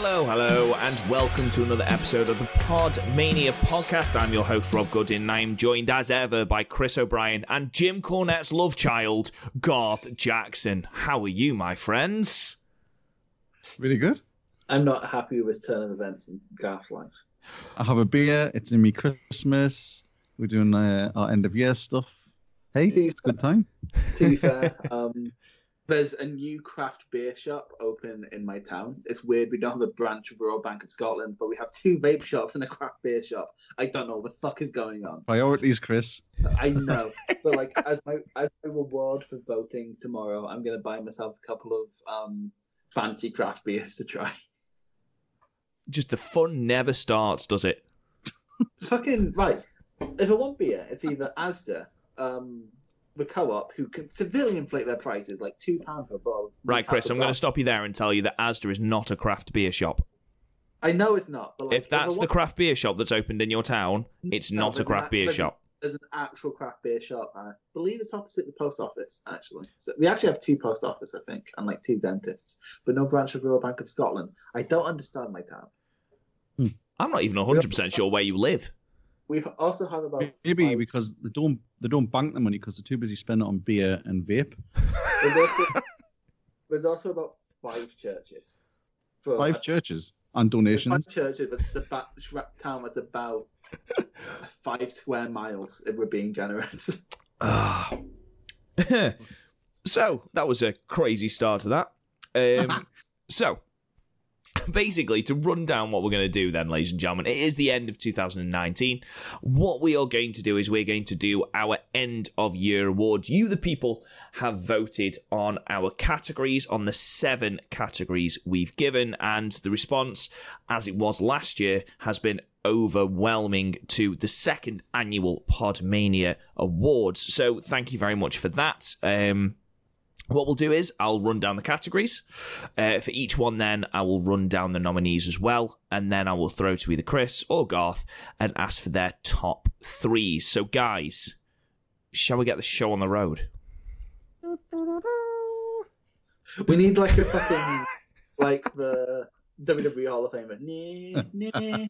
Hello, hello, hello, and welcome to another episode of the Pod Mania podcast. I'm your host, Rob Goodwin, and I'm joined as ever by Chris O'Brien and Jim Cornette's love child, Garth Jackson. How are you, my friends? Really good. I'm not happy with turn of events in Garth's life. I have a beer. It's in me Christmas. We're doing uh, our end of year stuff. Hey, it's a good time. To be fair, um, there's a new craft beer shop open in my town. It's weird. We don't have a branch of Royal Bank of Scotland, but we have two vape shops and a craft beer shop. I don't know what the fuck is going on. Priorities, Chris. I know, but like as my as my reward for voting tomorrow, I'm gonna buy myself a couple of um fancy craft beers to try. Just the fun never starts, does it? Fucking right. If I want beer, it's either Asda, um, the co-op, who can severely inflate their prices, like two pounds for a bottle. Right, Chris, I'm going to stop you there and tell you that Asda is not a craft beer shop. I know it's not, but like, if that's I the want- craft beer shop that's opened in your town, it's No, not a craft an- beer there's an- shop. There's an actual craft beer shop. I believe it's opposite the post office, actually. So we actually have two post office, I think, and like two dentists, but no branch of Royal Bank of Scotland. I don't understand my town. Hmm. I'm not even 100% sure where you live. We also have about Maybe five- because they don't they don't bank the money because they're too busy spending it on beer and vape. There's also, there's also about five churches. For Five churches and donations. Five churches, but it's about a town that's about five square miles. If we're being generous. Ah. so that was a crazy start to that. Um, so basically, to run down what we're going to do, then, ladies and gentlemen, it is the end of 2019. What we are going to do is we're going to do our end of year awards. You, the people, have voted on our categories, on the seven categories we've given, and the response, as it was last year, has been overwhelming to the second annual Podmania Awards. So thank you very much for that. Um, what we'll do is I'll run down the categories. Uh, for each one, then I will run down the nominees as well, and then I will throw to either Chris or Garth and ask for their top threes. So, guys, shall we get the show on the road? we need like a fucking like the WWE Hall of Famer. Nah, nah, nah,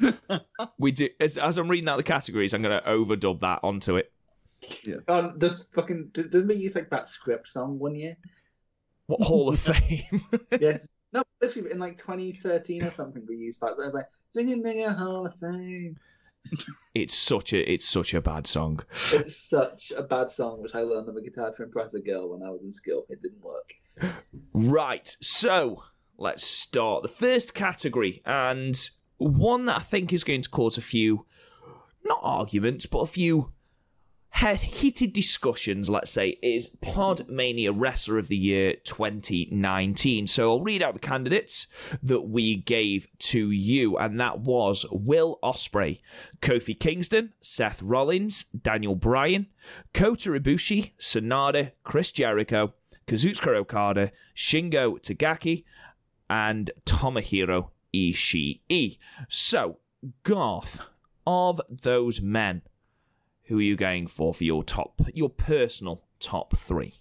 nah, nah. We do as, as I'm reading out the categories. I'm going to overdub that onto it. Um, this fucking did- didn't we use like that script song one year? What Hall of Fame? Yes. No, literally in like 2013 or something we used that. I was like, singing nigga Hall of Fame. it's such a it's such a bad song. It's such a bad song, which I learned on the guitar to impress a girl when I was in school. It didn't work. Right, so let's start the first category, and one that I think is going to cause a few, not arguments, but a few he- heated discussions, let's say, is Podmania Wrestler of the Year 2019. So I'll read out the candidates that we gave to you, and that was Will Ospreay, Kofi Kingston, Seth Rollins, Daniel Bryan, Kota Ibushi, Sanada, Chris Jericho, Kazuchika Okada, Shingo Takagi, and Tomohiro Ishii. So, Garth, of those men, who are you going for for your top, your personal top three?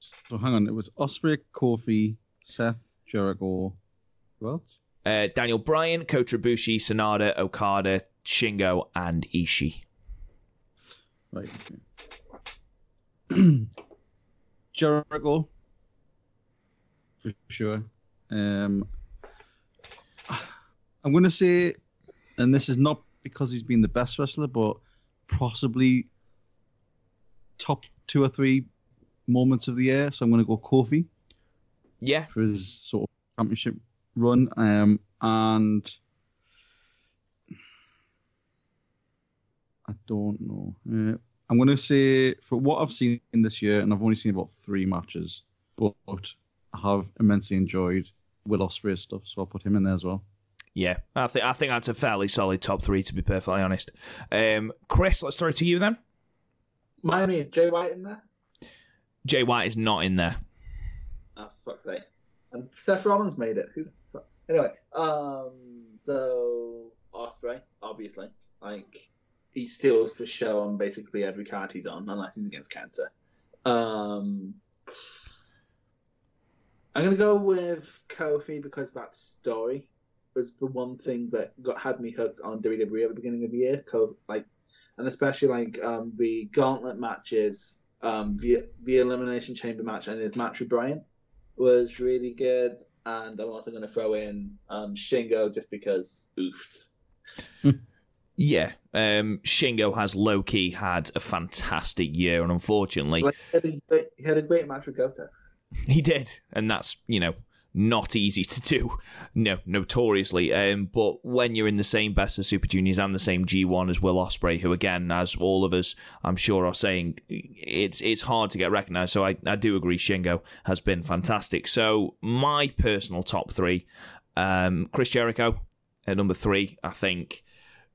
So hang on, it was Ospreay, Kofi, Seth, Jericho. Who else? Uh, Daniel Bryan, Kota Ibushi, Sanada, Okada, Shingo, and Ishii. Right. Okay. Jericho. For sure. Um, I'm going to say, and this is not because he's been the best wrestler, but possibly top two or three moments of the year. So I'm going to go Kofi Yeah, for his sort of championship run. Um, and I don't know. Uh, I'm going to say for what I've seen this year, and I've only seen about three matches, but I have immensely enjoyed Will Ospreay's stuff, so I'll put him in there as well. Yeah. I think I think that's a fairly solid top three, to be perfectly honest. Um, Chris, let's throw it to you then. Miami is Jay White in there. Jay White is not in there. Oh, fuck's sake. And Seth Rollins made it. Who the fuck? Anyway, um, so Ospreay, obviously, like he steals the show on basically every card he's on, unless he's against cancer. Um, I'm gonna go with Kofi because that story was the one thing that got had me hooked on WWE at the beginning of the year. Like, and especially like um, the gauntlet matches, um, the the elimination chamber match and his match with Bryan was really good. And I'm also going to throw in um, Shingo just because oofed. Yeah, um, Shingo has low key had a fantastic year, and unfortunately, Like, he, had a he had a great match with Goto. He did, and that's you know not easy to do, no, notoriously. Um, but when you're in the same best of Super Juniors and the same G1 as Will Ospreay, who again, as all of us, I'm sure, are saying, it's it's hard to get recognised. So I, I do agree, Shingo has been fantastic. So my personal top three, um, Chris Jericho at number three, I think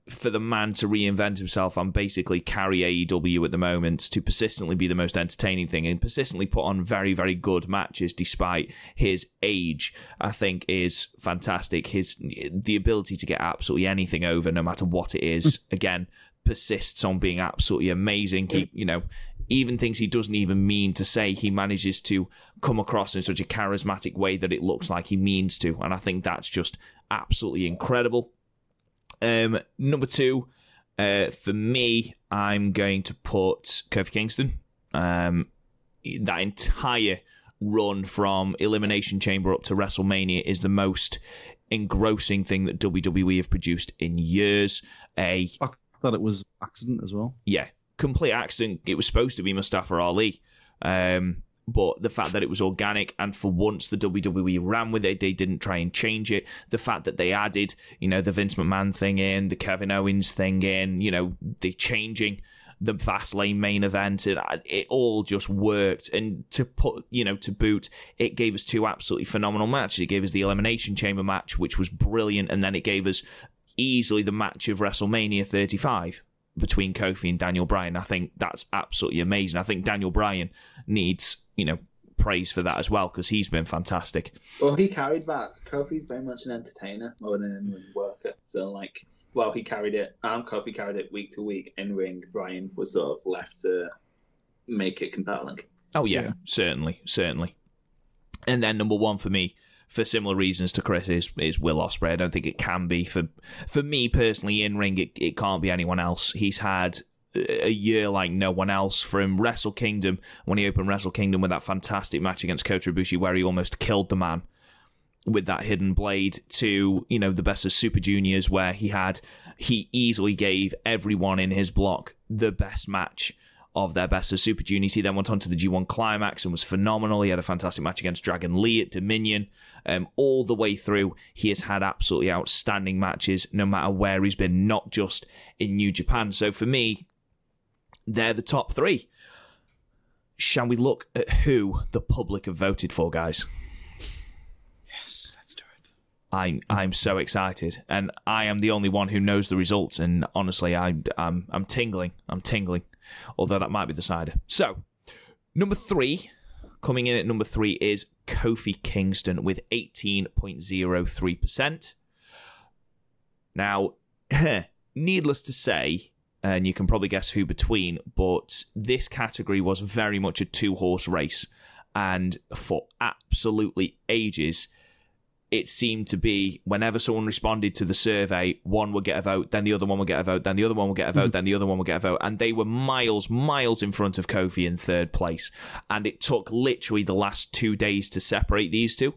for the man to reinvent himself and basically carry AEW at the moment to persistently be the most entertaining thing and persistently put on very, very good matches despite his age, I think is fantastic. His the ability to get absolutely anything over, no matter what it is, again, persists on being absolutely amazing. He, you know, even things he doesn't even mean to say, he manages to come across in such a charismatic way that it looks like he means to. And I think that's just absolutely incredible. Um, number two, uh, for me, I'm going to put Kofi Kingston. Um, that entire run from Elimination Chamber up to WrestleMania is the most engrossing thing that WWE have produced in years. A I thought it was accident as well. yeah, complete accident. It was supposed to be Mustafa Ali. Um, but the fact that it was organic and for once the WWE ran with it, they didn't try and change it. The fact that they added, you know, the Vince McMahon thing in, the Kevin Owens thing in, you know, the changing the Fastlane main event, it, it all just worked. And to put, you know, to boot, it gave us two absolutely phenomenal matches. It gave us the Elimination Chamber match, which was brilliant, and then it gave us easily the match of WrestleMania 35 between Kofi and Daniel Bryan. I think that's absolutely amazing. I think Daniel Bryan needs, you know, praise for that as well because he's been fantastic. Well, he carried that. Kofi's very much an entertainer more than a worker. So, like, well, he carried it. Um, Kofi carried it week to week in ring. Bryan was sort of left to make it compelling. Oh yeah, Yeah. certainly, certainly. And then number one for me, for similar reasons to Chris, is is Will Ospreay. I don't think it can be for for me personally in ring. It it can't be anyone else. He's had a year like no one else from Wrestle Kingdom when he opened Wrestle Kingdom with that fantastic match against Kota Ibushi where he almost killed the man with that hidden blade to you know the best of Super Juniors where he had he easily gave everyone in his block the best match of their best of Super Juniors. He then went on to the G1 Climax and was phenomenal. He had a fantastic match against Dragon Lee at Dominion. Um, all the way through, he has had absolutely outstanding matches no matter where he's been, not just in New Japan. So for me, they're the top three. Shall we look at who the public have voted for, guys? Yes, let's do it. I'm I'm so excited, and I am the only one who knows the results. And honestly, I I'm I'm tingling. I'm tingling. Although that might be the cider. So, number three, coming in at number three is Kofi Kingston with eighteen point zero three percent. Now, needless to say, and you can probably guess who between, but this category was very much a two horse race, and for absolutely ages it seemed to be whenever someone responded to the survey, one would get a vote, then the other one would get a vote, then the other one would get a vote, then the other one would get a vote. And they were miles, miles in front of Kofi in third place. And it took literally the last two days to separate these two.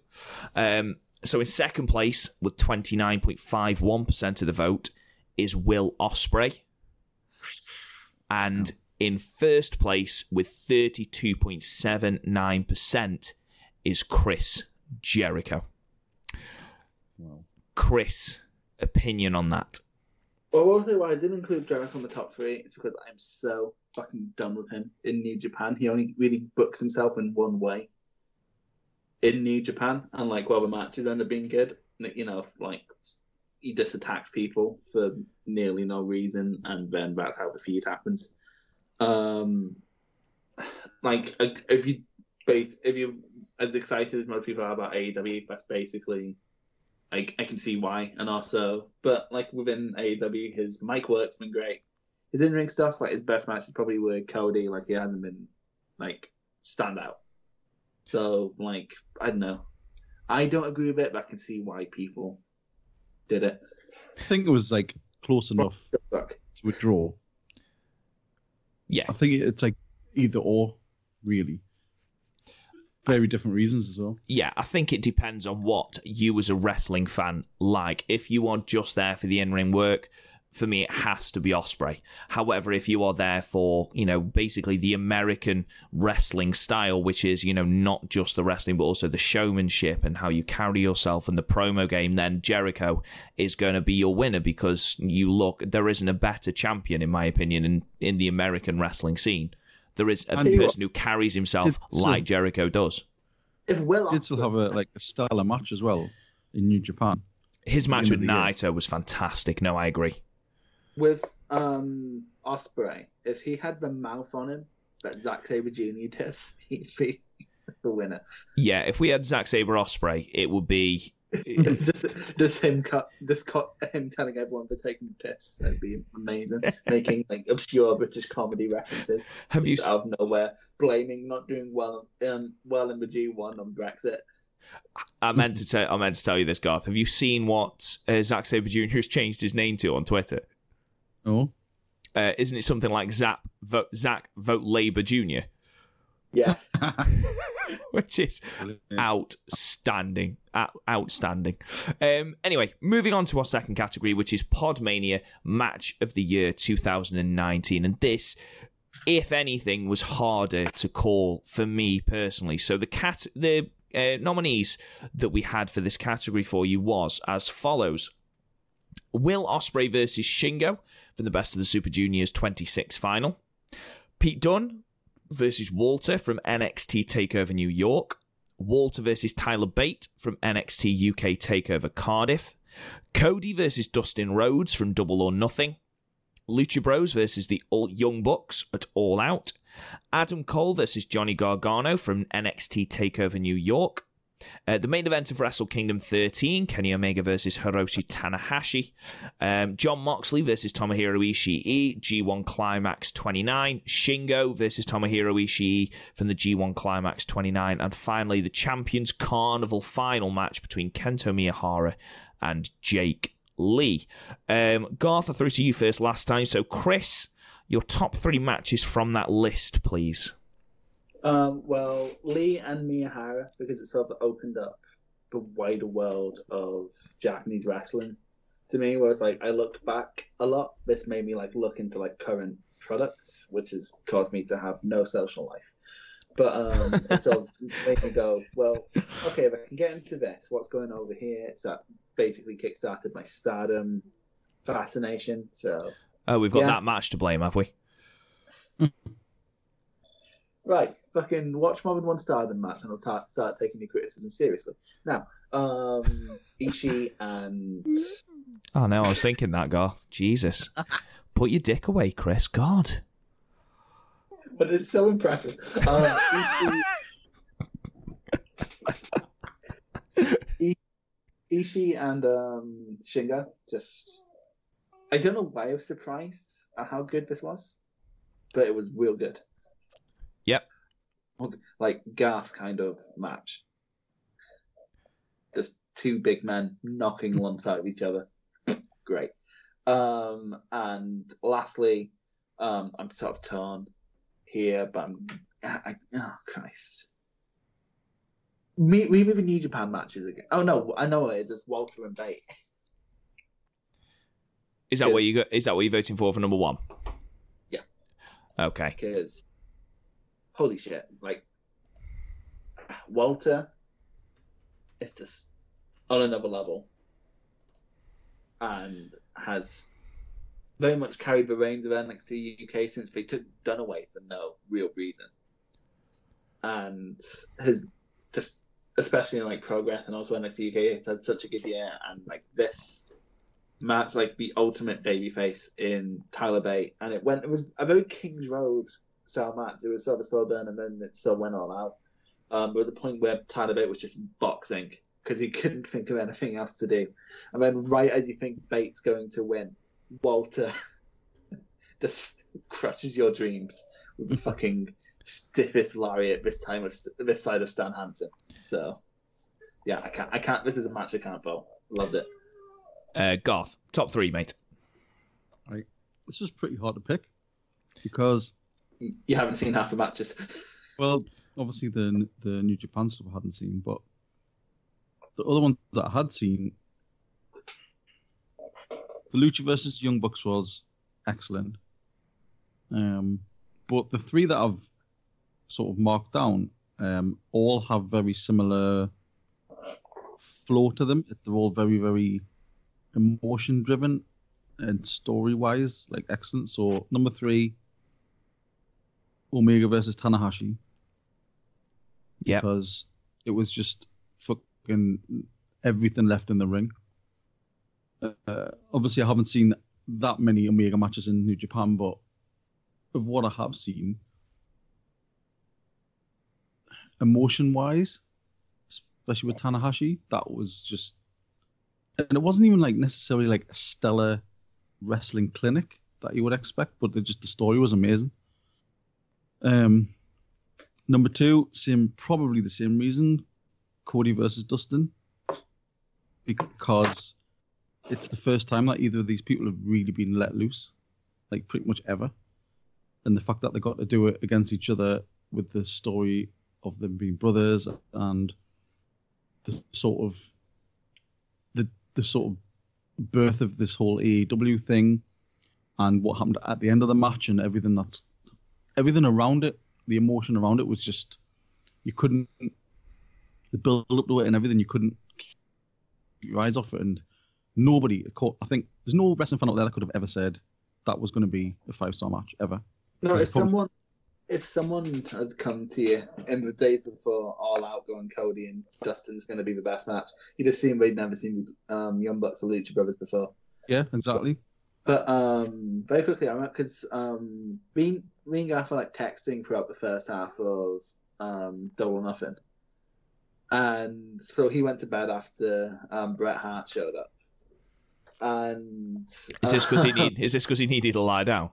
Um, so in second place, with 29.51% of the vote, is Will Ospreay. And In first place with 32.79% is Chris Jericho. Wow. Chris, opinion on that? Well, one thing why I didn't include Jericho in the top three is because I'm so fucking done with him in New Japan. He only really books himself in one way in New Japan, and like while the matches end up being good, you know, like he just attacks people for nearly no reason, and then that's how the feud happens. Um, like if you base if you as excited as most people are about AEW, that's basically I, I can see why, and also, but like within AEW, his mic work's been great. His in ring stuff, like his best match is probably with Cody. Like he hasn't been like stand out. So like I don't know. I don't agree with it, but I can see why people did it. I think it was like close enough Fuck. to withdraw. Yeah, I think it's like either or, really. Very different reasons as well. yeah, I think it depends on what you as a wrestling fan like. If you are just there for the in-ring work, for me it has to be Ospreay. However, if you are there for, you know, basically the American wrestling style, which is, you know, not just the wrestling but also the showmanship and how you carry yourself and the promo game, then Jericho is going to be your winner because you look there isn't a better champion in my opinion in in the American wrestling scene. There is a And you- person who carries himself Did- so- like Jericho does. If Will Did still have a like a style of match as well in New Japan. His match with of the year. Naito was fantastic. No, I agree. with um Ospreay, if he had the mouth on him that Zack Sabre Jr. does, he'd be the winner. Yeah, if we had Zack Sabre Ospreay, it would be. just, just him cut, just cut him telling everyone they're taking the piss. That'd be amazing. Making like obscure British comedy references Have you? out of nowhere, blaming not doing well, um, well in the G one on Brexit. I meant to tell. I meant to tell you this, Garth. Have you seen what uh, Zack Sabre Jr. has changed his name to on Twitter? Oh, Uh, isn't it something like Zap vote Zach vote Labour Jr., Yeah, which is outstanding, Out- outstanding. Um, anyway, moving on to our second category, which is Podmania Match of the Year 2019, and this, if anything, was harder to call for me personally. So the cat, the uh, nominees that we had for this category for you was as follows: Will Ospreay versus Shingo for the Best of the Super Juniors 26 final. Pete Dunne versus Walter from NXT Takeover New York. Walter versus Tyler Bate from NXT UK Takeover Cardiff. Cody versus Dustin Rhodes from Double or Nothing. Lucha Bros versus the Young Bucks at All Out. Adam Cole versus Johnny Gargano from NXT Takeover New York. Uh, the main event of Wrestle Kingdom 13, Kenny Omega versus Hiroshi Tanahashi. Um, Jon Moxley versus Tomohiro Ishii, G1 Climax 29. Shingo versus Tomohiro Ishii from the G1 Climax 29. And finally, the Champions Carnival final match between Kento Miyahara and Jake Lee. Um, Garth, I threw to you first last time. So, Chris, your top three matches from that list, please. Um, well, Lee and Miyahara, because it sort of opened up the wider world of Japanese wrestling to me, where it's like I looked back a lot. This made me like look into like current products, which has caused me to have no social life. But um, it sort of made me go, well, okay, if I can get into this, what's going over here? So that basically kickstarted my stardom fascination. So Oh, we've got Yeah. that match to blame, have we? Right, fucking watch more than one Stardom match and I'll ta- start taking your criticism seriously. Now, um, Ishii and Oh, no, I was thinking that, Garth. Jesus. Put your dick away, Chris. God. but it's so impressive. Um, Ishii, I- Ishii and um, Shingo just. I don't know why I was surprised at how good this was, but it was real good. Like gas kind of match. Just two big men knocking lumps out of each other. Great. Um, and lastly, um, I'm sort of torn here, but I'm. I, oh Christ. Me, we have New Japan matches again. Oh no, I know it is. It's Walter and Bate. Is that what you got? Is that what you're voting for for number one? Yeah. Okay. because holy shit, like Walter is just on another level and has very much carried the reins of NXT UK since they took Dunaway for no real reason, and has just especially in like progress and also NXT UK has had such a good year and like this match like the ultimate babyface in Tyler Bate. and it went it was a very Kings Road style match. It was sort of a slow burn and then it still went all out. Um, but at the point where Tyler Bate was just boxing because he couldn't think of anything else to do. And then right as you think Bate's going to win, Walter just crushes your dreams with the fucking stiffest lariat this time of this side of Stan Hansen. So yeah, I can't I can't this is a match I can't fault. Loved it. Uh, Garth, top three, mate. This was pretty hard to pick because, You haven't seen half the matches. well, obviously the the New Japan stuff I hadn't seen, but the other ones that I had seen, the Lucha versus Young Bucks was excellent. Um, but the three that I've sort of marked down um, all have very similar flow to them. They're all very, very emotion driven and story wise, like excellent. So number three, Omega versus Tanahashi. Yep. Because it was just fucking everything left in the ring. Uh, obviously, I haven't seen that many Omega matches in New Japan, but of what I have seen, emotion wise, especially with Tanahashi, that was just. And it wasn't even like necessarily like a stellar wrestling clinic that you would expect, but just the story was amazing. Um, number two, same probably the same reason, Cody versus Dustin, because it's the first time that either of these people have really been let loose, like pretty much ever, and the fact that they got to do it against each other with the story of them being brothers and the sort of the the sort of birth of this whole AEW thing and what happened at the end of the match and everything that's everything around it, the emotion around it was just you couldn't the build up to it and everything you couldn't keep your eyes off it and nobody caught I think there's no wrestling fan out there that could have ever said that was going to be a five star match ever. No, if someone if someone had come to you in the days before All Out going Cody and Dustin's going to be the best match, you'd assume they'd never seen um, Young Bucks or Lucha Brothers before. Yeah, exactly. But um, very quickly, I remember because um, me, me and Gaff were like texting throughout the first half of um, Double or Nothing, and so he went to bed after um, Bret Hart showed up. And Is this because he need? Is this because he needed to lie down?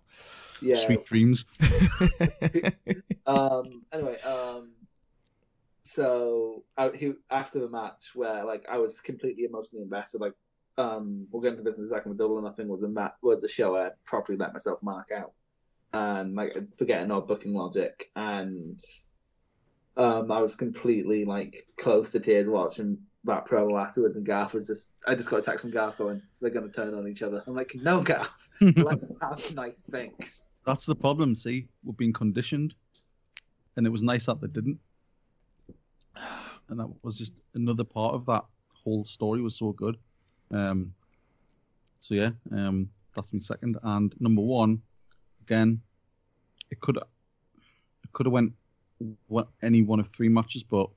yeah, Sweet dreams. um anyway um so I, he after the match where like i was completely emotionally invested like um we'll get into this in a second but double or nothing was a mat was a show i properly let myself mark out and like forgetting all booking logic and um i was completely like close to tears watching that promo afterwards and Garth was just I just got a text from Garth going, They're gonna turn on each other. I'm like, No Garth, have nice things. That's the problem. See, we're being conditioned, and it was nice that they didn't. And that was just another part of that whole story was so good. Um, so yeah, um, that's my second and number one. Again, it could it could have went what any one of three matches, but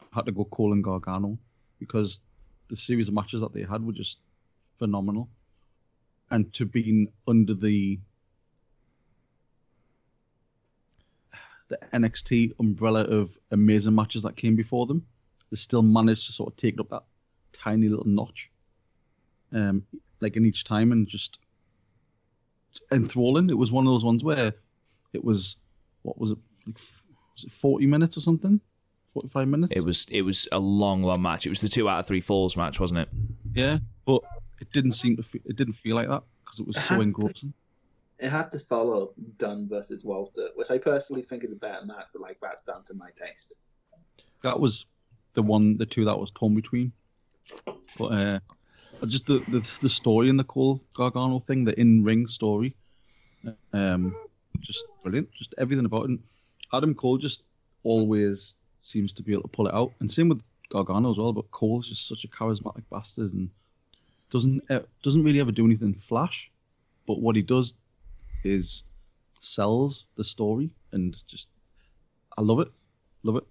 I had to go Cole and Gargano because the series of matches that they had were just phenomenal, and to being under the the NXT umbrella of amazing matches that came before them, they still managed to sort of take up that tiny little notch, um, like in each time, and just enthralling. It was one of those ones where it was, what was it, like, was it forty minutes or something, forty five minutes? It was it was a long, long match. It was the two out of three falls match, wasn't it? yeah, but it didn't seem to, fe- it didn't feel like that because it was so engrossing. it had to follow Dunne versus Walter, which I personally think is a better match, but like that's down to my taste. that was the one, the two that was torn between. But uh, just the, the the story in the Cole Gargano thing, the in ring story, um, just brilliant. Just everything about it. Adam Cole just always seems to be able to pull it out, and same with Gargano as well. But Cole's just such a charismatic bastard and doesn't doesn't really ever do anything flash, but what he does is sells the story and just I love it, love it.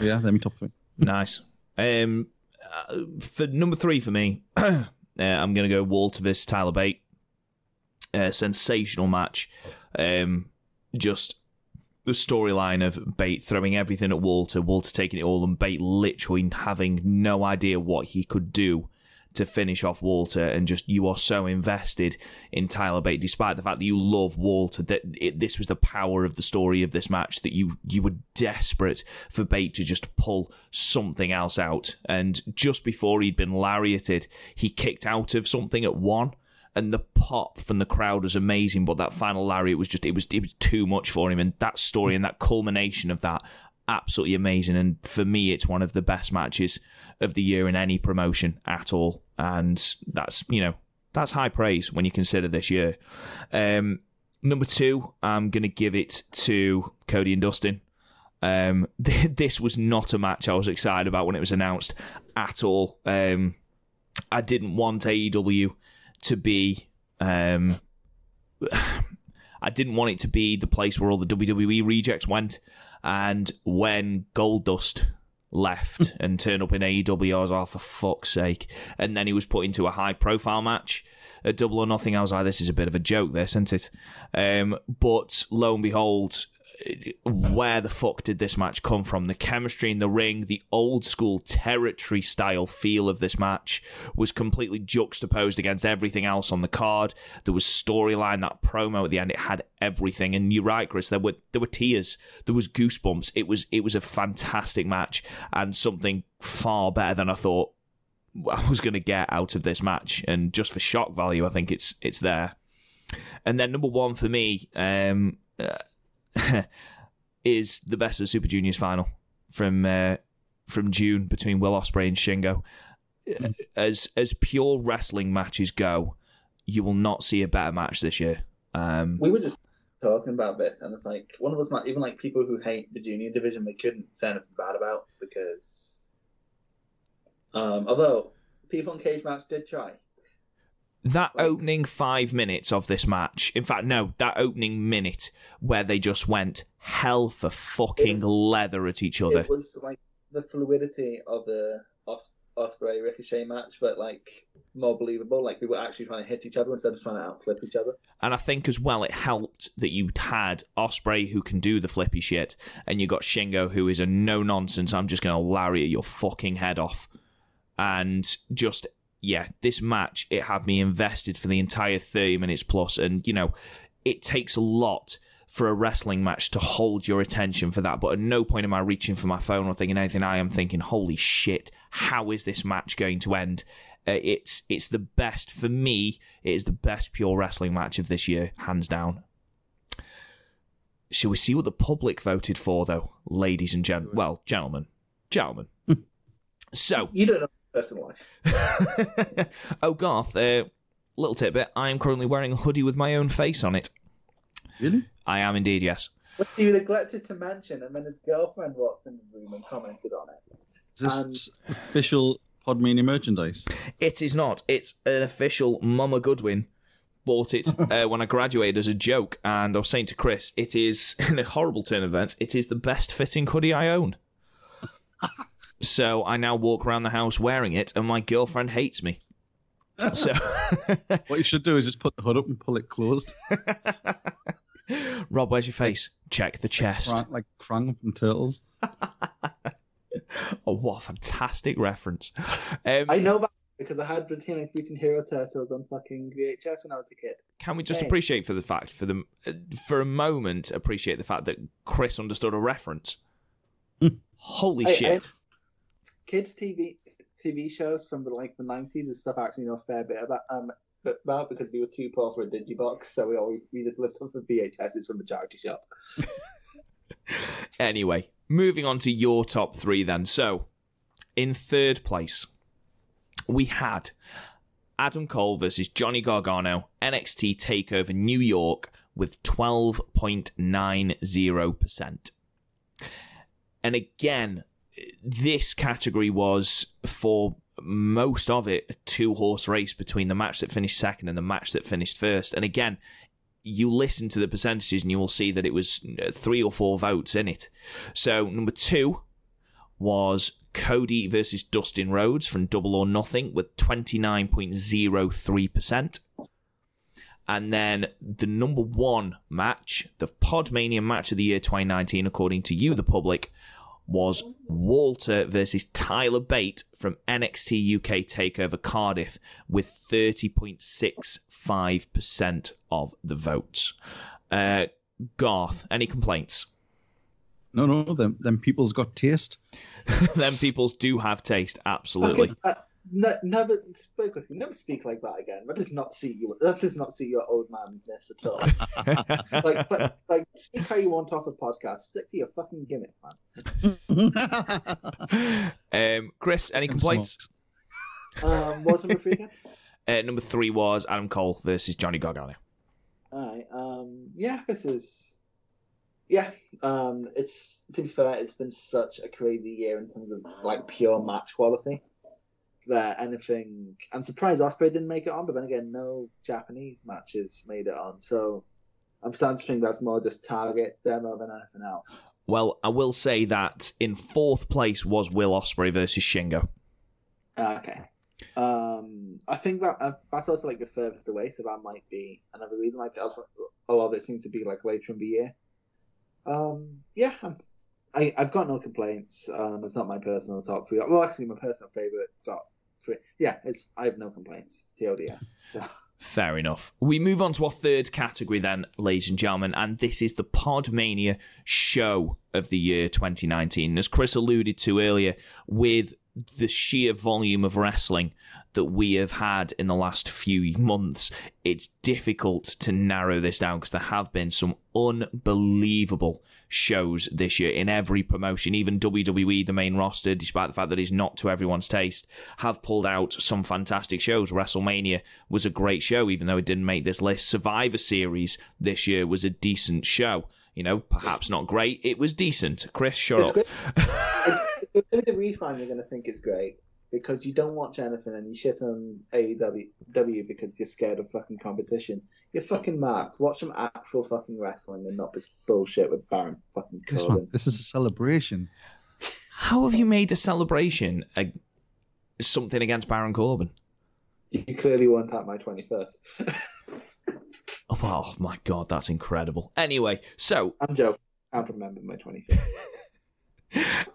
Yeah, they're my top three. Nice. Um, uh, for number three for me, uh, I'm going to go Walter versus Tyler Bate. Uh, sensational match. Um, just the storyline of Bate throwing everything at Walter, Walter taking it all, and Bate literally having no idea what he could do to finish off Walter, and just you are so invested in Tyler Bate, despite the fact that you love Walter. That it, this was the power of the story of this match that you you were desperate for Bate to just pull something else out, and just before he'd been lariated, he kicked out of something at one. And the pop from the crowd was amazing, but that final lariat was just it was it was too much for him, and that story and that culmination of that absolutely amazing. And for me, it's one of the best matches of the year in any promotion at all. And that's, you know, that's high praise when you consider this year. Um, number two, I'm going to give it to Cody and Dustin. Um, this was not a match I was excited about when it was announced at all. Um, I didn't want AEW to be. Um, I didn't want it to be the place where all the WWE rejects went. And when Goldust left and turned up in AEW, I was oh, for fuck's sake. And then he was put into a high profile match at Double or Nothing. I was like, this is a bit of a joke, this, isn't it? Um, but lo and behold, where the fuck did this match come from? The chemistry in the ring, the old school territory style feel of this match was completely juxtaposed against everything else on the card. There was storyline, that promo at the end, it had everything. And you're right, Chris, there were there were tears, there was goosebumps. It was it was a fantastic match and something far better than I thought I was going to get out of this match. And just for shock value, I think it's it's there. And then number one for me. Um, uh, is the best of the Super Juniors final from uh, from June between Will Ospreay and Shingo. Mm. As as pure wrestling matches go, you will not see a better match this year. Um, we were just talking about this, and it's like one of those even like people who hate the junior division, they couldn't say anything bad about because, um, although people in cage match did try. That opening five minutes of this match, in fact, no, that opening minute where they just went hell for fucking was, leather at each other. It was like the fluidity of the Os- Ospreay Ricochet match, but like more believable. Like we were actually trying to hit each other instead of trying to outflip each other. And I think as well, it helped that you had Ospreay who can do the flippy shit, and you got Shingo who is a no nonsense. I'm just going to lariat your fucking head off, and just yeah, this match, it had me invested for the entire 30 minutes plus, and you know, it takes a lot for a wrestling match to hold your attention for that. But at no point am I reaching for my phone or thinking anything. I am thinking, holy shit, how is this match going to end? Uh, it's it's the best for me. It is the best pure wrestling match of this year, hands down. Shall we see what the public voted for, though, ladies and gentlemen? Well, gentlemen, gentlemen. so you don't know personal life. oh, Garth, uh, little tidbit. I am currently wearing a hoodie with my own face on it. Really? I am indeed, yes. What you neglected to mention, and then his girlfriend walked in the room and commented on it. Is this and... official Podmania merchandise? It is not. It's an official Mama Goodwin bought it uh, when I graduated as a joke, and I was saying to Chris, it is, in a horrible turn of events, it is the best fitting hoodie I own. So I now walk around the house wearing it, and my girlfriend hates me. so what you should do is just put the hood up and pull it closed. Rob, where's your face? Check the chest. Krang, like Krang from Turtles. oh, what a fantastic reference! Um, I know that because I had Teenage Mutant Hero Turtles on fucking VHS when I was a kid. Can we just hey. appreciate for the fact, for the for a moment, appreciate the fact that Chris understood a reference? Holy I, shit! I, kids TV TV shows from the like the nineties is stuff actually know a fair bit about um about because we were too poor for a digibox, so we always we just lived listened for VHSs from the charity shop. anyway, moving on to your top three then. So, in third place, we had Adam Cole versus Johnny Gargano, NXT Takeover New York, with 12.90%. And again, this category was for most of it a two horse race between the match that finished second and the match that finished first. And again, you listen to the percentages and you will see that it was uh, three or four votes in it. So, number two was Cody versus Dustin Rhodes from Double or Nothing with 29.03%. And then the number one match, the Podmania match of the year 2019, according to you, the public, was Walter versus Tyler Bate from NXT UK Takeover Cardiff with 30.65% of the votes. Uh, Garth, any complaints? No, no, them, them people's got taste. them peoples do have taste, absolutely. Okay, ne- never speak with you. Never speak like that again. That does not suit you. That does not suit your old manness at all. like, but, like, speak how you want off a podcast. Stick to your fucking gimmick, man. um, Chris, any complaints? Um, what's number three again? Uh, number three was Adam Cole versus Johnny Gargano. Alright, um, yeah, this is. Yeah, um, it's to be fair, it's been such a crazy year in terms of like pure match quality. That anything, I'm surprised Ospreay didn't make it on, but then again, no Japanese matches made it on. So I'm starting to think that's more just target demo than anything else. Well, I will say that in fourth place was Will Ospreay versus Shingo. Okay. Um, I think that uh, that's also like the furthest away, so that might be another reason. Like a a lot of it seems to be like later in the year. Um, yeah, I'm, I I've got no complaints. Um, it's not my personal top three. Well, actually, my personal favorite got Yeah, it's I have no complaints. TLDR. Fair enough. We move on to our third category then, ladies and gentlemen, and this is the Podmania show of the year 2019. As Chris alluded to earlier, with the sheer volume of wrestling that we have had in the last few months, it's difficult to narrow this down because there have been some unbelievable shows this year in every promotion. Even WWE, the main roster, despite the fact that it's not to everyone's taste, have pulled out some fantastic shows. WrestleMania was a great show, even though it didn't make this list. Survivor Series this year was a decent show. You know, perhaps not great. It was decent. Chris, shut It's up. great. it's, it's the refund you're gonna think it's great because you don't watch anything and you shit on AEW because you're scared of fucking competition. You're fucking mad. Watch some actual fucking wrestling and not this bullshit with Baron fucking This Corbin. one, this is a celebration. How have you made a celebration a, something against Baron Corbin? You clearly weren't at my twenty first. Oh my god, that's incredible. Anyway, so I'm joking. I don't remember my twenty first.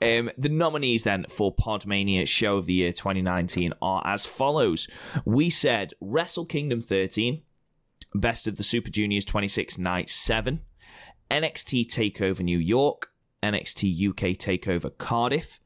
Um, the nominees then for Podmania Show of the Year 2019 are as follows. We said Wrestle Kingdom 13, Best of the Super Juniors 26 Night 7, NXT TakeOver New York, NXT UK TakeOver Cardiff,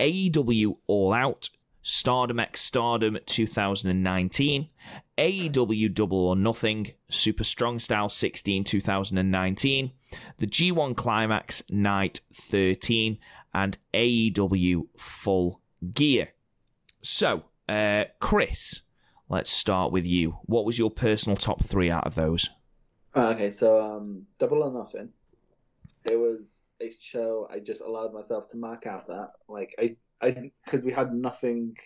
AEW All Out, Stardom X Stardom 2019, AEW Double or Nothing, Super Strong Style 16 2019, the G1 Climax Night 13, and AEW Full Gear. So, uh, Chris, let's start with you. What was your personal top three out of those? Uh, okay, so um, Double or Nothing. It was a show I just allowed myself to mark out that like I I because we had nothing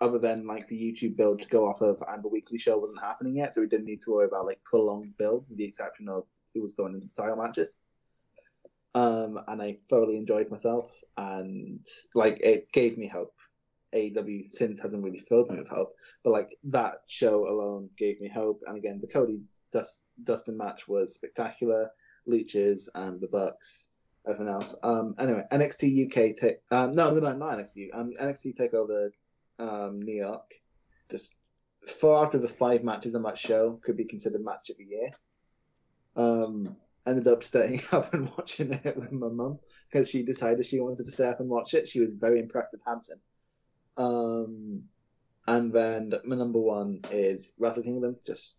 other than like the YouTube build to go off of, and the weekly show wasn't happening yet, so we didn't need to worry about like prolonged build, with the exception of who was going into the title matches. Um, and I thoroughly enjoyed myself, and like it gave me hope. AEW since hasn't really filled me with hope, but like that show alone gave me hope. And again, the Cody Dust, Dustin match was spectacular. Luchas and the Bucks, everything else. Um, anyway, NXT UK take um, no, no, no, not NXT. Um, NXT take over um, New York. Just four out of the five matches on that show could be considered match of the year. Um, ended up staying up and watching it with my mum because she decided she wanted to stay up and watch it. She was very impressed with Hanson. Um, and then my number one is Wrestle Kingdom. Just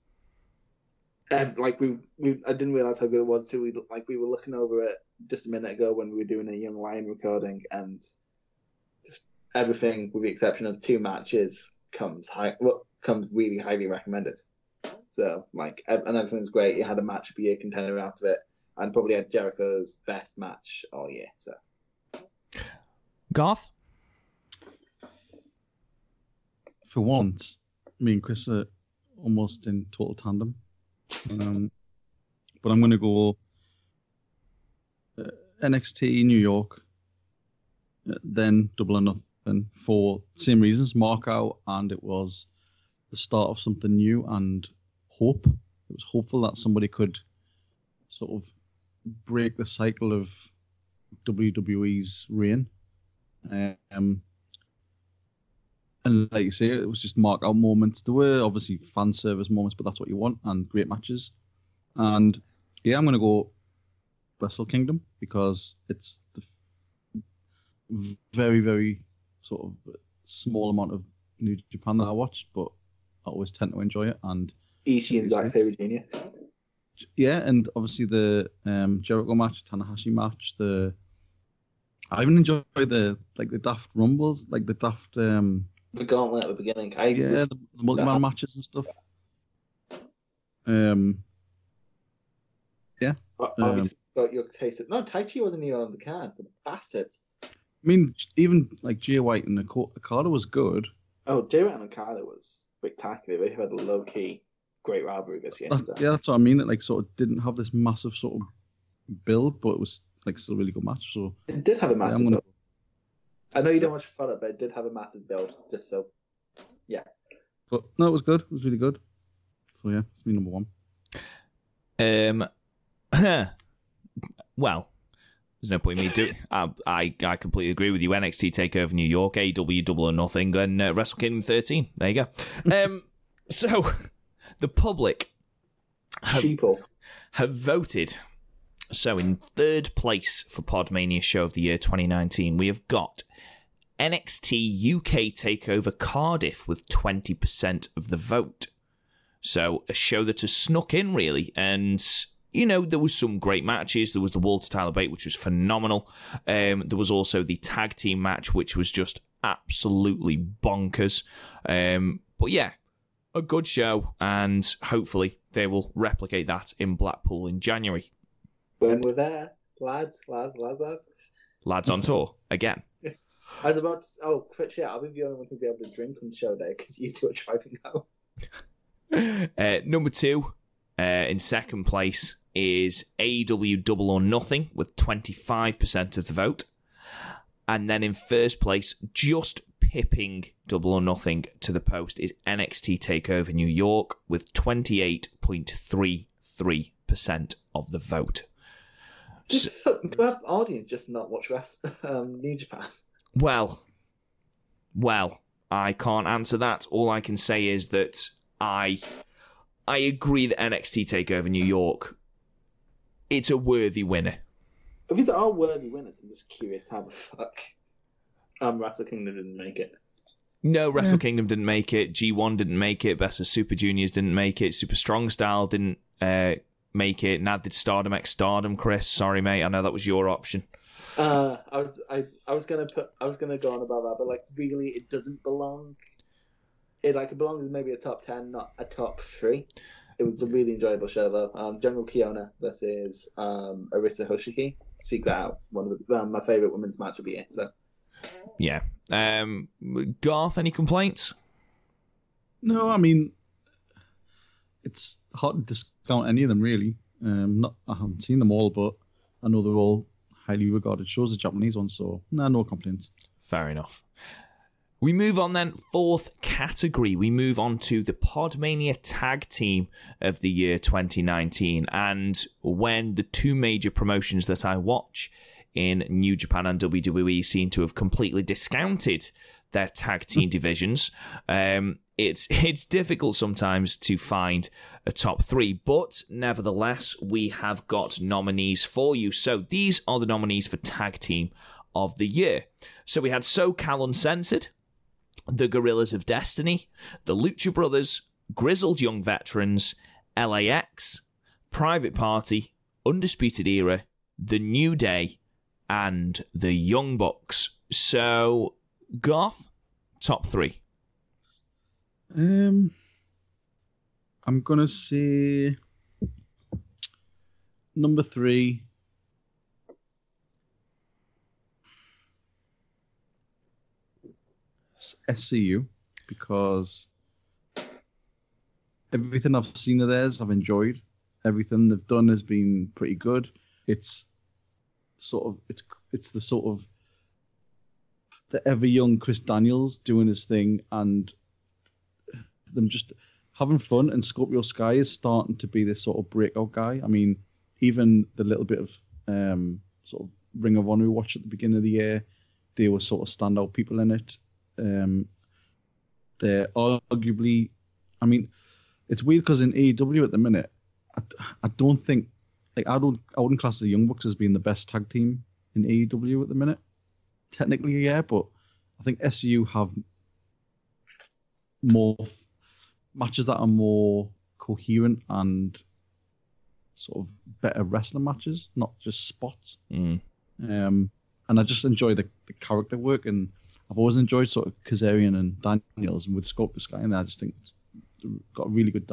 like we, we, I didn't realize how good it was too. We like we were looking over it just a minute ago when we were doing a Young Lion recording, and just everything with the exception of two matches comes high, well, comes really highly recommended. So like, ev- and everything's great. You had a match of the year contender out of it, and probably had Jericho's best match all year. So Garth? For once, me and Chris are almost in total tandem. Um, but I'm going to go uh, NXT New York, uh, then Double or Nothing for same reasons. Mark out, and it was the start of something new and hope. It was hopeful that somebody could sort of break the cycle of WWE's reign. Um, and like you say, it was just mark out moments. There were obviously fan service moments, but that's what you want, and great matches. And yeah, I'm going to go Wrestle Kingdom because it's the very, very sort of small amount of New Japan that I watched, but I always tend to enjoy it. And Ishii and Zack Sabre Jr. yeah, and obviously the um, Jericho match, Tanahashi match, the I even enjoy the like the Daft Rumbles, like the Daft um The gauntlet at the beginning. I yeah, just, the, the multi-man matches and stuff. Um, obviously got your taste of. No, Taichi wasn't even on the card. The bastards. I mean, even like Jay White and Okada was good. Oh, Jay White and Okada was spectacular. They had a low key great rivalry this year. That- so. yeah, that's what I mean. It like sort of didn't have this massive sort of build, but it was like still a really good match. So It did have a yeah, massive I'm gonna. build. I know you don't watch product, but it did have a massive build. Just so yeah. But no, it was good. It was really good. So yeah, it's me number one. Um, well, there's no point in me doing. I, I I completely agree with you. NXT Takeover New York, AEW Double or Nothing, and uh, Wrestle Kingdom 13. There you go. Um, so the public have, sheeple. have voted. So in third place for Podmania Show of the Year 2019, we have got NXT UK Takeover Cardiff with 20% of the vote. So a show that has snuck in really, and you know there was some great matches. There was the Walter Tyler Bate, which was phenomenal. Um, there was also the tag team match, which was just absolutely bonkers. Um, but yeah, a good show, and hopefully they will replicate that in Blackpool in January. When we're there, lads, lads, lads, lads. Lads on tour again. I was about to. Oh, yeah, I'll be the only one who'll be able to drink on show day because you two are driving home. Uh, number two, uh, in second place, is AEW Double or Nothing with 25% of the vote. And then in first place, just pipping Double or Nothing to the post, is NXT TakeOver New York with 28.33% of the vote. For, to audience just not watch um, New Japan. Well, well, I can't answer that. All I can say is that I I agree that NXT Takeover New York it's a worthy winner. If these are all worthy winners, I'm just curious how the fuck um, Wrestle Kingdom didn't make it. No, Wrestle Kingdom didn't make it. G1 didn't make it. Best of Super Juniors didn't make it. Super Strong Style didn't uh, make it. Nad did Stardom X Stardom. Chris, sorry mate, I know that was your option. Uh, I was I, I was gonna put I was gonna go on about that, but like really, it doesn't belong. It like it belongs maybe a top ten, not a top three. It was a really enjoyable show though. Um, Jungle Kyona versus um, Arisa Hoshiki. Secret out one of the, um, my favorite women's match of the year. So Yeah. Um, Garth, any complaints? No, I mean, it's hard to discount any of them really. Um, not I haven't seen them all, but I know they're all highly regarded shows, the Japanese ones. So no, no complaints. Fair enough. We move on then, fourth category. We move on to the Podmania Tag Team of the year 2019. And when the two major promotions that I watch in New Japan and WWE seem to have completely discounted their tag team divisions, um, it's it's difficult sometimes to find a top three, but nevertheless, we have got nominees for you. So these are the nominees for tag team of the year. So we had SoCal Uncensored, the Guerrillas of Destiny, the Lucha Brothers, Grizzled Young Veterans, LAX, Private Party, Undisputed Era, The New Day, and the Young Bucks. So, Garth, top three. Um, I'm gonna say number three. SCU because everything I've seen of theirs, I've enjoyed. Everything they've done has been pretty good. It's sort of it's it's the sort of the ever young Chris Daniels doing his thing and them just having fun. And Scorpio Sky is starting to be this sort of breakout guy. I mean, even the little bit of um, sort of Ring of Honor we watched at the beginning of the year, they were sort of standout people in it. Um, they're arguably, I mean, it's weird because in AEW at the minute, I, I don't think, like, I don't, I wouldn't class the Young Bucks as being the best tag team in AEW at the minute. Technically, yeah, but I think SCU have more matches that are more coherent and sort of better wrestling matches, not just spots. Mm. Um, and I just enjoy the, the character work, and I've always enjoyed sort of Kazarian and Daniels, and with Scorpio Sky in there, I just think it's got a really good